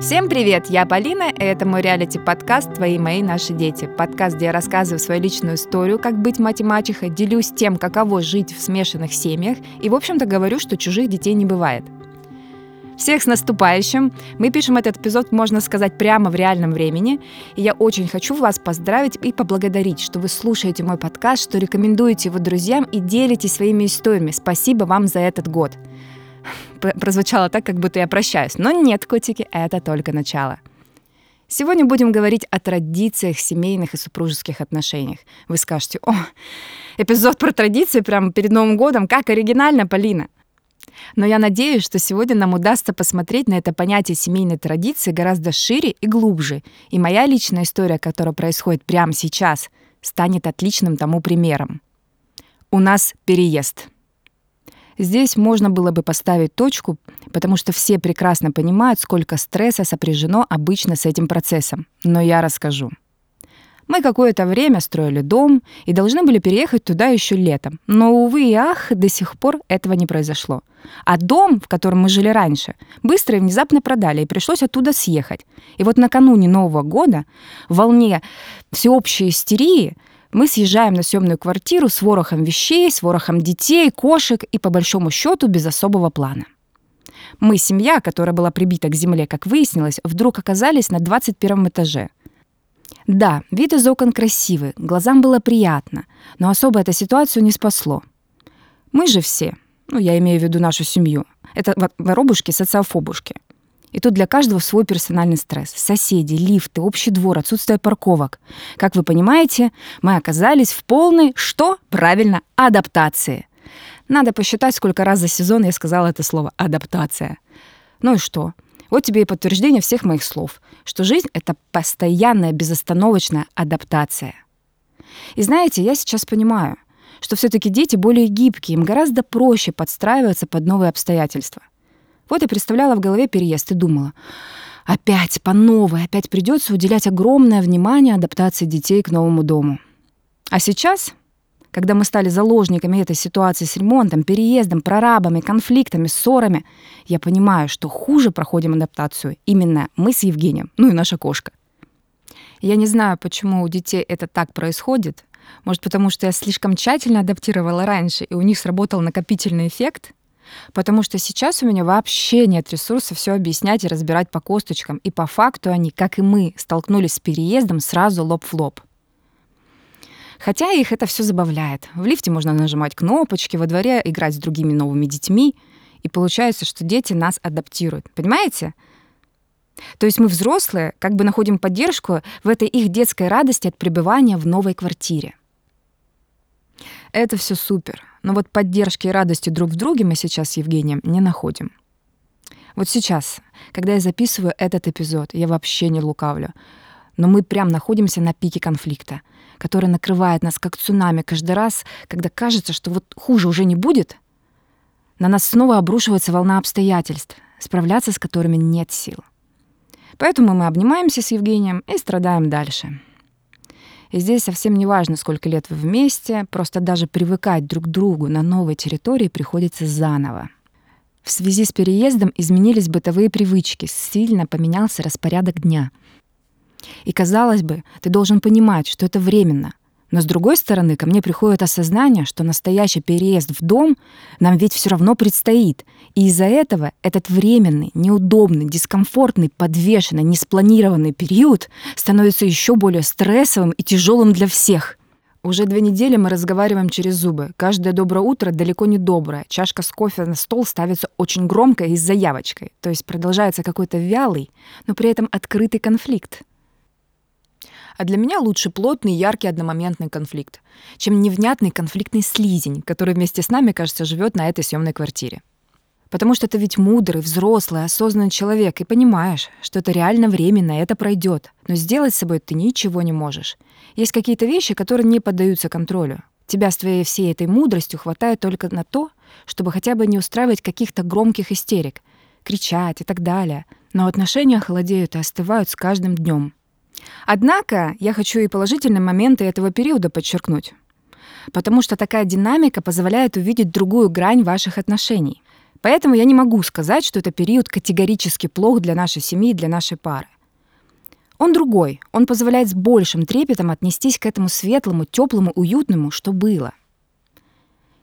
Всем привет, я Полина, и это мой реалити-подкаст «Твои, мои, наши дети». Подкаст, где я рассказываю свою личную историю, как быть мать и мачехой, делюсь тем, каково жить в смешанных семьях, и, в общем-то, говорю, что чужих детей не бывает. Всех с наступающим! Мы пишем этот эпизод, можно сказать, прямо в реальном времени. И я очень хочу вас поздравить и поблагодарить, что вы слушаете мой подкаст, что рекомендуете его друзьям и делитесь своими историями. Спасибо вам за этот год прозвучало так, как будто я прощаюсь. Но нет, котики, это только начало. Сегодня будем говорить о традициях семейных и супружеских отношениях. Вы скажете, о, эпизод про традиции прямо перед Новым годом, как оригинально, Полина. Но я надеюсь, что сегодня нам удастся посмотреть на это понятие семейной традиции гораздо шире и глубже. И моя личная история, которая происходит прямо сейчас, станет отличным тому примером. У нас переезд. Здесь можно было бы поставить точку, потому что все прекрасно понимают, сколько стресса сопряжено обычно с этим процессом. Но я расскажу. Мы какое-то время строили дом и должны были переехать туда еще летом. Но, увы и ах, до сих пор этого не произошло. А дом, в котором мы жили раньше, быстро и внезапно продали, и пришлось оттуда съехать. И вот накануне Нового года, в волне всеобщей истерии, мы съезжаем на съемную квартиру с ворохом вещей, с ворохом детей, кошек и, по большому счету, без особого плана. Мы, семья, которая была прибита к земле, как выяснилось, вдруг оказались на 21 этаже. Да, вид из окон красивый, глазам было приятно, но особо эта ситуацию не спасло. Мы же все, ну, я имею в виду нашу семью, это воробушки-социофобушки – и тут для каждого свой персональный стресс. Соседи, лифты, общий двор, отсутствие парковок. Как вы понимаете, мы оказались в полной, что? Правильно, адаптации. Надо посчитать, сколько раз за сезон я сказала это слово «адаптация». Ну и что? Вот тебе и подтверждение всех моих слов, что жизнь — это постоянная безостановочная адаптация. И знаете, я сейчас понимаю, что все-таки дети более гибкие, им гораздо проще подстраиваться под новые обстоятельства — вот и представляла в голове переезд и думала, опять по новой, опять придется уделять огромное внимание адаптации детей к новому дому. А сейчас, когда мы стали заложниками этой ситуации с ремонтом, переездом, прорабами, конфликтами, ссорами, я понимаю, что хуже проходим адаптацию именно мы с Евгением, ну и наша кошка. Я не знаю, почему у детей это так происходит. Может, потому что я слишком тщательно адаптировала раньше, и у них сработал накопительный эффект? Потому что сейчас у меня вообще нет ресурсов все объяснять и разбирать по косточкам. И по факту они, как и мы, столкнулись с переездом сразу лоб в лоб. Хотя их это все забавляет. В лифте можно нажимать кнопочки, во дворе играть с другими новыми детьми. И получается, что дети нас адаптируют. Понимаете? То есть мы взрослые как бы находим поддержку в этой их детской радости от пребывания в новой квартире. Это все супер. Но вот поддержки и радости друг в друге мы сейчас с Евгением не находим. Вот сейчас, когда я записываю этот эпизод, я вообще не лукавлю. Но мы прям находимся на пике конфликта, который накрывает нас как цунами каждый раз, когда кажется, что вот хуже уже не будет. На нас снова обрушивается волна обстоятельств, справляться с которыми нет сил. Поэтому мы обнимаемся с Евгением и страдаем дальше. И здесь совсем не важно, сколько лет вы вместе, просто даже привыкать друг к другу на новой территории приходится заново. В связи с переездом изменились бытовые привычки, сильно поменялся распорядок дня. И казалось бы, ты должен понимать, что это временно, но с другой стороны, ко мне приходит осознание, что настоящий переезд в дом нам ведь все равно предстоит. И из-за этого этот временный, неудобный, дискомфортный, подвешенный, неспланированный период становится еще более стрессовым и тяжелым для всех. Уже две недели мы разговариваем через зубы. Каждое доброе утро далеко не доброе. Чашка с кофе на стол ставится очень громко и с заявочкой. То есть продолжается какой-то вялый, но при этом открытый конфликт. А для меня лучше плотный, яркий одномоментный конфликт, чем невнятный конфликтный слизень, который вместе с нами, кажется, живет на этой съемной квартире. Потому что ты ведь мудрый, взрослый, осознанный человек, и понимаешь, что это реально временно, это пройдет. Но сделать с собой ты ничего не можешь. Есть какие-то вещи, которые не поддаются контролю. Тебя с твоей всей этой мудростью хватает только на то, чтобы хотя бы не устраивать каких-то громких истерик, кричать и так далее. Но отношения холодеют и остывают с каждым днем. Однако я хочу и положительные моменты этого периода подчеркнуть. Потому что такая динамика позволяет увидеть другую грань ваших отношений. Поэтому я не могу сказать, что это период категорически плох для нашей семьи и для нашей пары. Он другой. Он позволяет с большим трепетом отнестись к этому светлому, теплому, уютному, что было.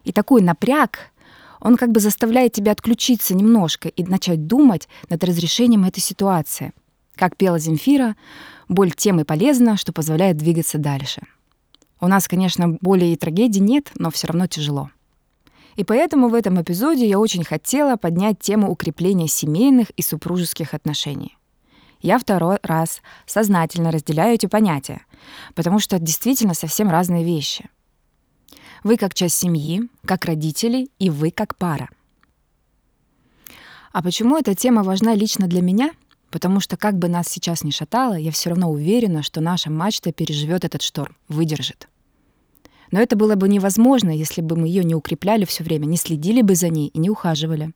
И такой напряг, он как бы заставляет тебя отключиться немножко и начать думать над разрешением этой ситуации. Как пела Земфира, боль тем и полезна, что позволяет двигаться дальше. У нас, конечно, боли и трагедий нет, но все равно тяжело. И поэтому в этом эпизоде я очень хотела поднять тему укрепления семейных и супружеских отношений. Я второй раз сознательно разделяю эти понятия, потому что действительно совсем разные вещи. Вы как часть семьи, как родители, и вы как пара. А почему эта тема важна лично для меня? Потому что как бы нас сейчас ни шатало, я все равно уверена, что наша мачта переживет этот шторм, выдержит. Но это было бы невозможно, если бы мы ее не укрепляли все время, не следили бы за ней и не ухаживали.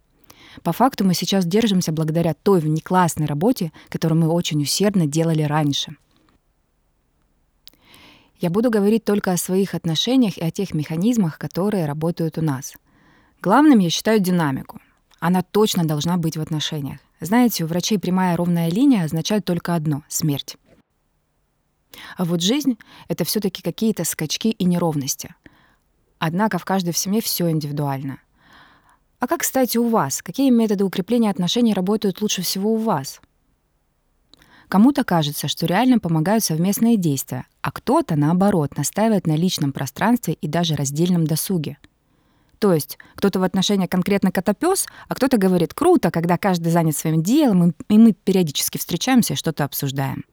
По факту мы сейчас держимся благодаря той внеклассной работе, которую мы очень усердно делали раньше. Я буду говорить только о своих отношениях и о тех механизмах, которые работают у нас. Главным я считаю динамику. Она точно должна быть в отношениях. Знаете, у врачей прямая ровная линия означает только одно — смерть. А вот жизнь — это все таки какие-то скачки и неровности. Однако в каждой в семье все индивидуально. А как, кстати, у вас? Какие методы укрепления отношений работают лучше всего у вас? Кому-то кажется, что реально помогают совместные действия, а кто-то, наоборот, настаивает на личном пространстве и даже раздельном досуге. То есть кто-то в отношениях конкретно котопес, а кто-то говорит «круто, когда каждый занят своим делом, и мы периодически встречаемся и что-то обсуждаем».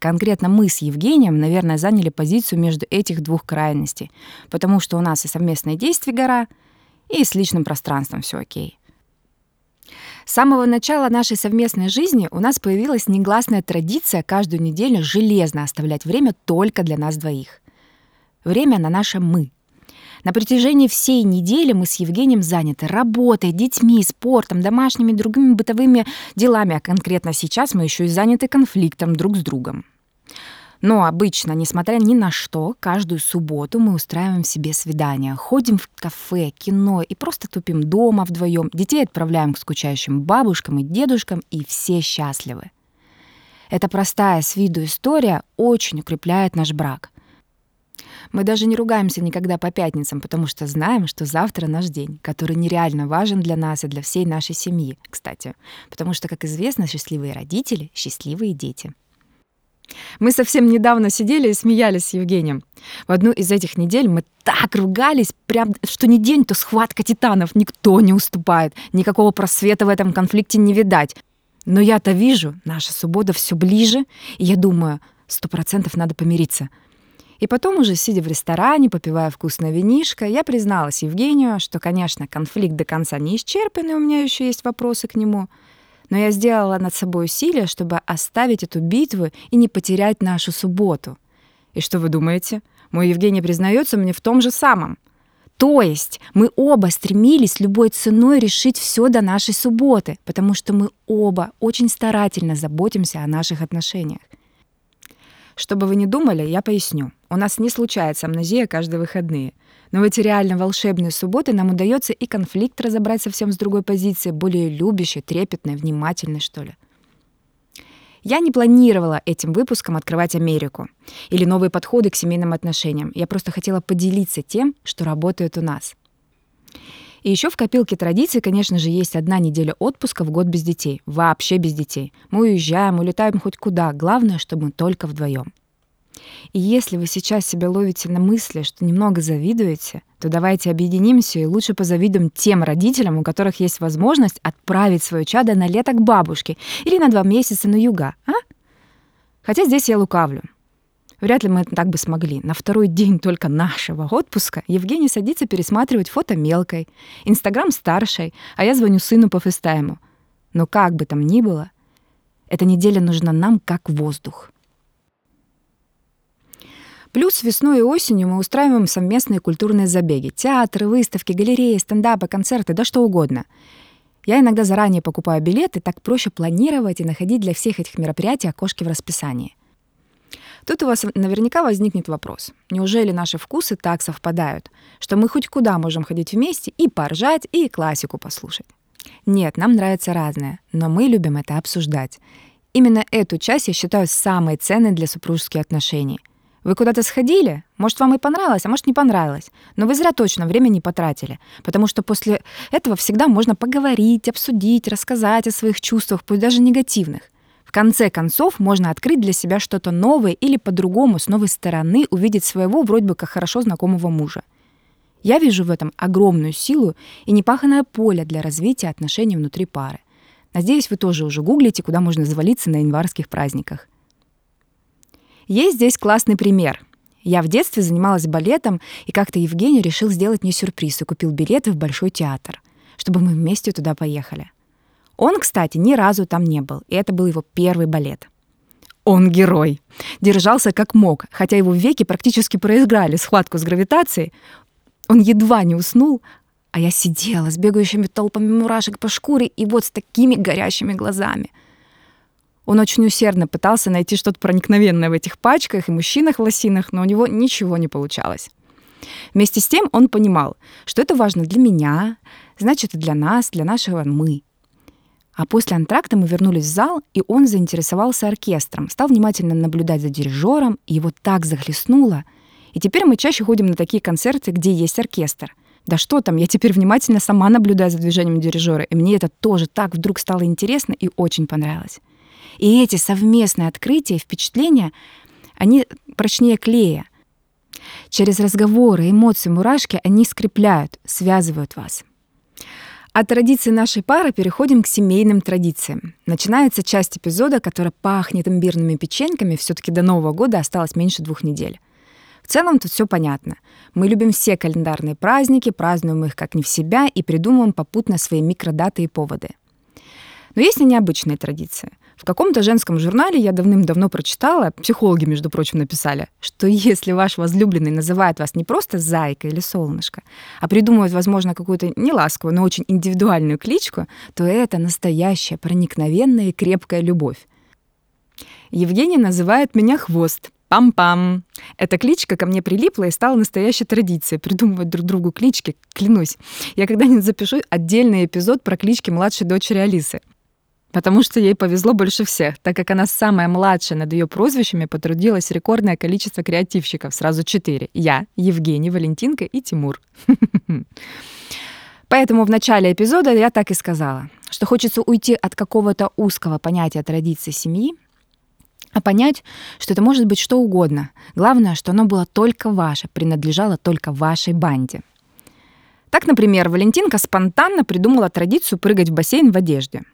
Конкретно мы с Евгением, наверное, заняли позицию между этих двух крайностей, потому что у нас и совместные действия гора, и с личным пространством все окей. С самого начала нашей совместной жизни у нас появилась негласная традиция каждую неделю железно оставлять время только для нас двоих. Время на наше «мы». На протяжении всей недели мы с Евгением заняты работой, детьми, спортом, домашними другими бытовыми делами, а конкретно сейчас мы еще и заняты конфликтом друг с другом. Но обычно, несмотря ни на что, каждую субботу мы устраиваем себе свидания. Ходим в кафе, кино и просто тупим дома вдвоем. Детей отправляем к скучающим бабушкам и дедушкам, и все счастливы. Эта простая с виду история очень укрепляет наш брак. Мы даже не ругаемся никогда по пятницам, потому что знаем, что завтра наш день, который нереально важен для нас и для всей нашей семьи, кстати. Потому что, как известно, счастливые родители — счастливые дети. Мы совсем недавно сидели и смеялись с Евгением. В одну из этих недель мы так ругались, прям что не день, то схватка титанов. Никто не уступает. Никакого просвета в этом конфликте не видать. Но я-то вижу, наша суббота все ближе, и я думаю, сто процентов надо помириться. И потом уже, сидя в ресторане, попивая вкусное винишко, я призналась Евгению, что, конечно, конфликт до конца не исчерпан, и у меня еще есть вопросы к нему — но я сделала над собой усилие, чтобы оставить эту битву и не потерять нашу субботу. И что вы думаете? Мой Евгений признается мне в том же самом. То есть мы оба стремились любой ценой решить все до нашей субботы, потому что мы оба очень старательно заботимся о наших отношениях. Чтобы вы не думали, я поясню. У нас не случается амнезия каждые выходные. Но в эти реально волшебные субботы нам удается и конфликт разобрать совсем с другой позиции, более любящей, трепетной, внимательной, что ли. Я не планировала этим выпуском открывать Америку или новые подходы к семейным отношениям. Я просто хотела поделиться тем, что работает у нас. И еще в копилке традиций, конечно же, есть одна неделя отпуска в год без детей. Вообще без детей. Мы уезжаем, улетаем хоть куда. Главное, чтобы мы только вдвоем. И если вы сейчас себя ловите на мысли, что немного завидуете, то давайте объединимся и лучше позавидуем тем родителям, у которых есть возможность отправить свое чадо на лето к бабушке или на два месяца на юга, а? Хотя здесь я лукавлю. Вряд ли мы так бы смогли. На второй день только нашего отпуска Евгений садится пересматривать фото мелкой, Инстаграм старшей, а я звоню сыну по фестайму. Но как бы там ни было, эта неделя нужна нам как воздух. Плюс весной и осенью мы устраиваем совместные культурные забеги. Театры, выставки, галереи, стендапы, концерты, да что угодно. Я иногда заранее покупаю билеты, так проще планировать и находить для всех этих мероприятий окошки в расписании. Тут у вас наверняка возникнет вопрос. Неужели наши вкусы так совпадают, что мы хоть куда можем ходить вместе и поржать, и классику послушать? Нет, нам нравится разное, но мы любим это обсуждать. Именно эту часть я считаю самой ценной для супружеских отношений. Вы куда-то сходили? Может, вам и понравилось, а может, не понравилось. Но вы зря точно время не потратили. Потому что после этого всегда можно поговорить, обсудить, рассказать о своих чувствах, пусть даже негативных. В конце концов, можно открыть для себя что-то новое или по-другому, с новой стороны увидеть своего вроде бы как хорошо знакомого мужа. Я вижу в этом огромную силу и непаханное поле для развития отношений внутри пары. Надеюсь, вы тоже уже гуглите, куда можно завалиться на январских праздниках. Есть здесь классный пример. Я в детстве занималась балетом, и как-то Евгений решил сделать мне сюрприз и купил билеты в Большой театр, чтобы мы вместе туда поехали. Он, кстати, ни разу там не был, и это был его первый балет. Он герой. Держался как мог, хотя его веки практически проиграли схватку с гравитацией, он едва не уснул, а я сидела с бегающими толпами мурашек по шкуре и вот с такими горящими глазами. Он очень усердно пытался найти что-то проникновенное в этих пачках и мужчинах лосинах, но у него ничего не получалось. Вместе с тем он понимал, что это важно для меня, значит и для нас, для нашего «мы». А после антракта мы вернулись в зал, и он заинтересовался оркестром, стал внимательно наблюдать за дирижером, и его так захлестнуло — и теперь мы чаще ходим на такие концерты, где есть оркестр. Да что там, я теперь внимательно сама наблюдаю за движением дирижера, и мне это тоже так вдруг стало интересно и очень понравилось. И эти совместные открытия, впечатления, они прочнее клея. Через разговоры, эмоции, мурашки они скрепляют, связывают вас. От традиций нашей пары переходим к семейным традициям. Начинается часть эпизода, которая пахнет имбирными печеньками. Все-таки до Нового года осталось меньше двух недель. В целом тут все понятно. Мы любим все календарные праздники, празднуем их как не в себя и придумываем попутно свои микродаты и поводы. Но есть и необычные традиции. В каком-то женском журнале я давным-давно прочитала, психологи, между прочим, написали, что если ваш возлюбленный называет вас не просто зайка или солнышко, а придумывает, возможно, какую-то неласковую, но очень индивидуальную кличку, то это настоящая, проникновенная и крепкая любовь. Евгений называет меня хвост, Пам-пам. Эта кличка ко мне прилипла и стала настоящей традицией придумывать друг другу клички, клянусь. Я когда-нибудь запишу отдельный эпизод про клички младшей дочери Алисы. Потому что ей повезло больше всех, так как она самая младшая над ее прозвищами потрудилось рекордное количество креативщиков, сразу четыре. Я, Евгений, Валентинка и Тимур. Поэтому в начале эпизода я так и сказала, что хочется уйти от какого-то узкого понятия традиции семьи а понять, что это может быть что угодно. Главное, что оно было только ваше, принадлежало только вашей банде. Так, например, Валентинка спонтанно придумала традицию прыгать в бассейн в одежде.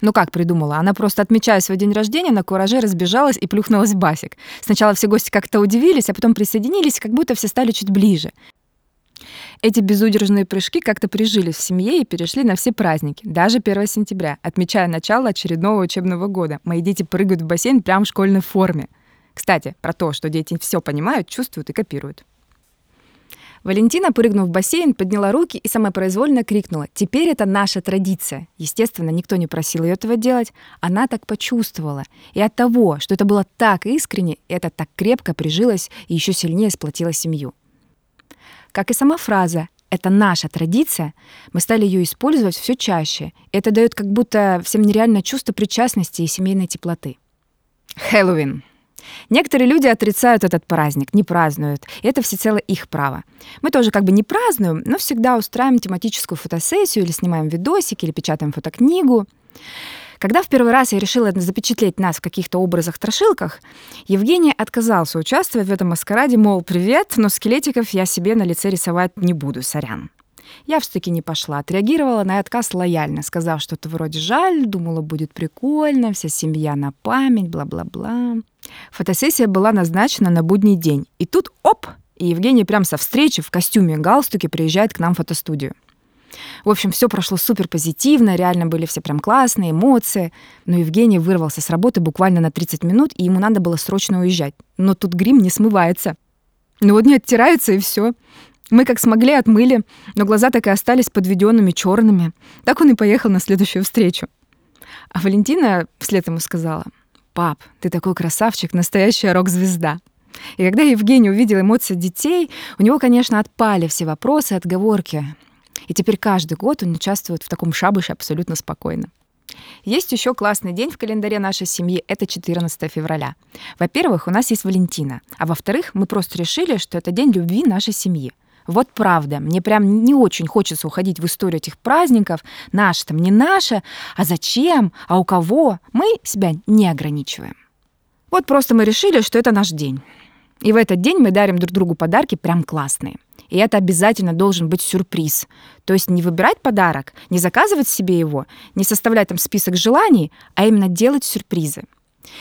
Ну как придумала? Она просто, отмечая свой день рождения, на кураже разбежалась и плюхнулась в басик. Сначала все гости как-то удивились, а потом присоединились, как будто все стали чуть ближе. Эти безудержные прыжки как-то прижились в семье и перешли на все праздники, даже 1 сентября, отмечая начало очередного учебного года. Мои дети прыгают в бассейн прямо в школьной форме. Кстати, про то, что дети все понимают, чувствуют и копируют. Валентина, прыгнув в бассейн, подняла руки и самопроизвольно крикнула «Теперь это наша традиция». Естественно, никто не просил ее этого делать. Она так почувствовала. И от того, что это было так искренне, это так крепко прижилось и еще сильнее сплотило семью. Как и сама фраза «это наша традиция», мы стали ее использовать все чаще. Это дает как будто всем нереальное чувство причастности и семейной теплоты. Хэллоуин. Некоторые люди отрицают этот праздник, не празднуют. И это всецело их право. Мы тоже как бы не празднуем, но всегда устраиваем тематическую фотосессию или снимаем видосики, или печатаем фотокнигу. Когда в первый раз я решила запечатлеть нас в каких-то образах-страшилках, Евгений отказался участвовать в этом маскараде, мол, привет, но скелетиков я себе на лице рисовать не буду, сорян. Я все-таки не пошла, отреагировала на отказ лояльно, сказав что-то вроде «жаль», думала, будет прикольно, вся семья на память, бла-бла-бла. Фотосессия была назначена на будний день. И тут оп, и Евгений прям со встречи в костюме галстуке приезжает к нам в фотостудию. В общем, все прошло супер позитивно, реально были все прям классные эмоции. Но Евгений вырвался с работы буквально на 30 минут, и ему надо было срочно уезжать. Но тут грим не смывается. Ну вот не оттирается, и все. Мы как смогли отмыли, но глаза так и остались подведенными черными. Так он и поехал на следующую встречу. А Валентина вслед ему сказала, «Пап, ты такой красавчик, настоящая рок-звезда». И когда Евгений увидел эмоции детей, у него, конечно, отпали все вопросы, отговорки. И теперь каждый год он участвует в таком шабыше абсолютно спокойно. Есть еще классный день в календаре нашей семьи, это 14 февраля. Во-первых, у нас есть Валентина, а во-вторых, мы просто решили, что это день любви нашей семьи. Вот правда, мне прям не очень хочется уходить в историю этих праздников. Наше там не наше, а зачем, а у кого. Мы себя не ограничиваем. Вот просто мы решили, что это наш день. И в этот день мы дарим друг другу подарки прям классные. И это обязательно должен быть сюрприз. То есть не выбирать подарок, не заказывать себе его, не составлять там список желаний, а именно делать сюрпризы.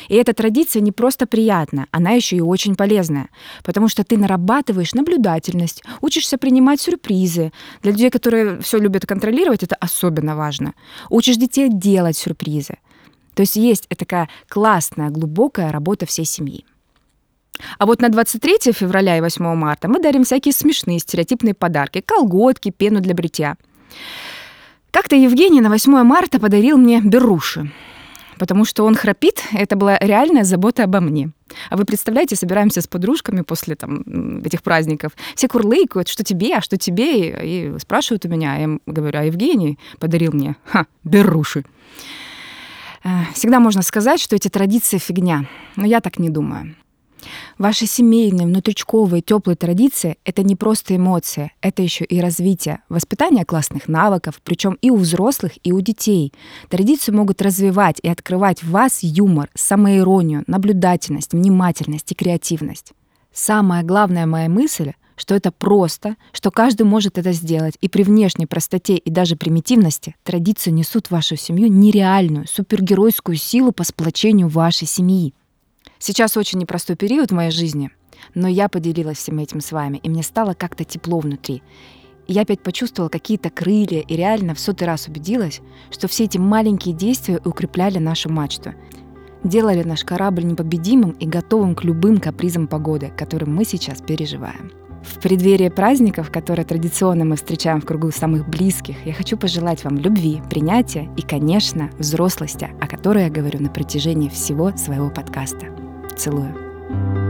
И эта традиция не просто приятна, она еще и очень полезная, потому что ты нарабатываешь наблюдательность, учишься принимать сюрпризы. Для людей, которые все любят контролировать, это особенно важно. Учишь детей делать сюрпризы. То есть есть такая классная, глубокая работа всей семьи. А вот на 23 февраля и 8 марта мы дарим всякие смешные стереотипные подарки. Колготки, пену для бритья. Как-то Евгений на 8 марта подарил мне беруши потому что он храпит, это была реальная забота обо мне. А вы представляете, собираемся с подружками после там, этих праздников, все курлыкают, что тебе, а что тебе, и, спрашивают у меня, я говорю, а Евгений подарил мне, ха, беруши. Э, всегда можно сказать, что эти традиции фигня, но я так не думаю. Ваши семейные, внутричковые, теплые традиции — это не просто эмоции, это еще и развитие, воспитание классных навыков, причем и у взрослых, и у детей. Традиции могут развивать и открывать в вас юмор, самоиронию, наблюдательность, внимательность и креативность. Самая главная моя мысль что это просто, что каждый может это сделать, и при внешней простоте и даже примитивности традиции несут в вашу семью нереальную, супергеройскую силу по сплочению вашей семьи. Сейчас очень непростой период в моей жизни, но я поделилась всем этим с вами, и мне стало как-то тепло внутри. Я опять почувствовала какие-то крылья и реально в сотый раз убедилась, что все эти маленькие действия укрепляли нашу мачту, делали наш корабль непобедимым и готовым к любым капризам погоды, которым мы сейчас переживаем. В преддверии праздников, которые традиционно мы встречаем в кругу самых близких, я хочу пожелать вам любви, принятия и, конечно, взрослости, о которой я говорю на протяжении всего своего подкаста. Целую.